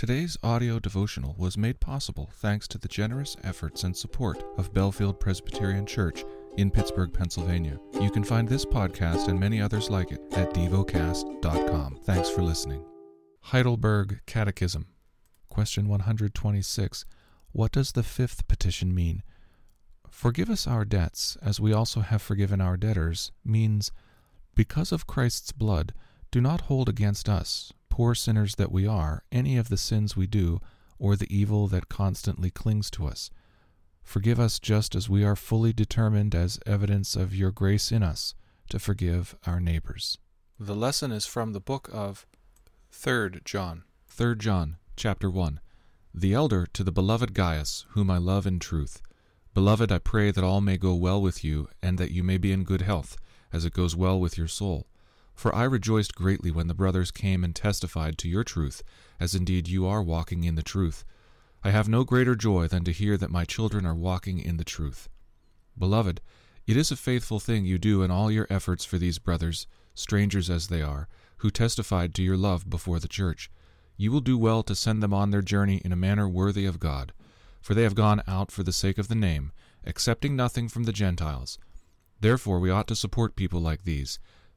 Today's audio devotional was made possible thanks to the generous efforts and support of Bellefield Presbyterian Church in Pittsburgh, Pennsylvania. You can find this podcast and many others like it at devocast.com. Thanks for listening. Heidelberg Catechism. Question 126. What does the fifth petition mean? Forgive us our debts, as we also have forgiven our debtors, means, because of Christ's blood, do not hold against us, poor sinners that we are, any of the sins we do, or the evil that constantly clings to us. Forgive us just as we are fully determined, as evidence of your grace in us, to forgive our neighbors. The lesson is from the book of 3 John. 3 John, chapter 1. The elder to the beloved Gaius, whom I love in truth. Beloved, I pray that all may go well with you, and that you may be in good health, as it goes well with your soul. For I rejoiced greatly when the brothers came and testified to your truth, as indeed you are walking in the truth. I have no greater joy than to hear that my children are walking in the truth. Beloved, it is a faithful thing you do in all your efforts for these brothers, strangers as they are, who testified to your love before the church. You will do well to send them on their journey in a manner worthy of God, for they have gone out for the sake of the name, accepting nothing from the Gentiles. Therefore we ought to support people like these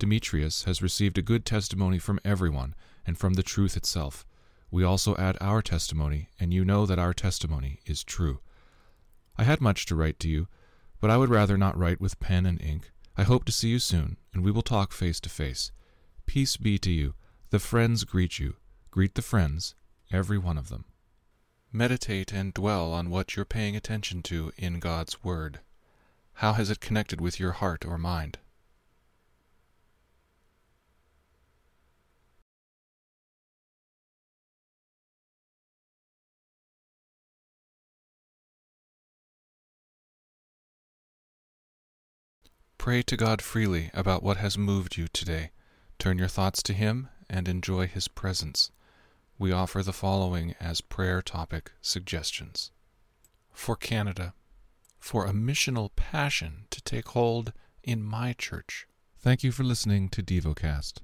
Demetrius has received a good testimony from everyone and from the truth itself. We also add our testimony, and you know that our testimony is true. I had much to write to you, but I would rather not write with pen and ink. I hope to see you soon, and we will talk face to face. Peace be to you. The friends greet you. Greet the friends, every one of them. Meditate and dwell on what you're paying attention to in God's Word. How has it connected with your heart or mind? Pray to God freely about what has moved you today. Turn your thoughts to Him and enjoy His presence. We offer the following as prayer topic suggestions For Canada, for a missional passion to take hold in my church. Thank you for listening to DevoCast.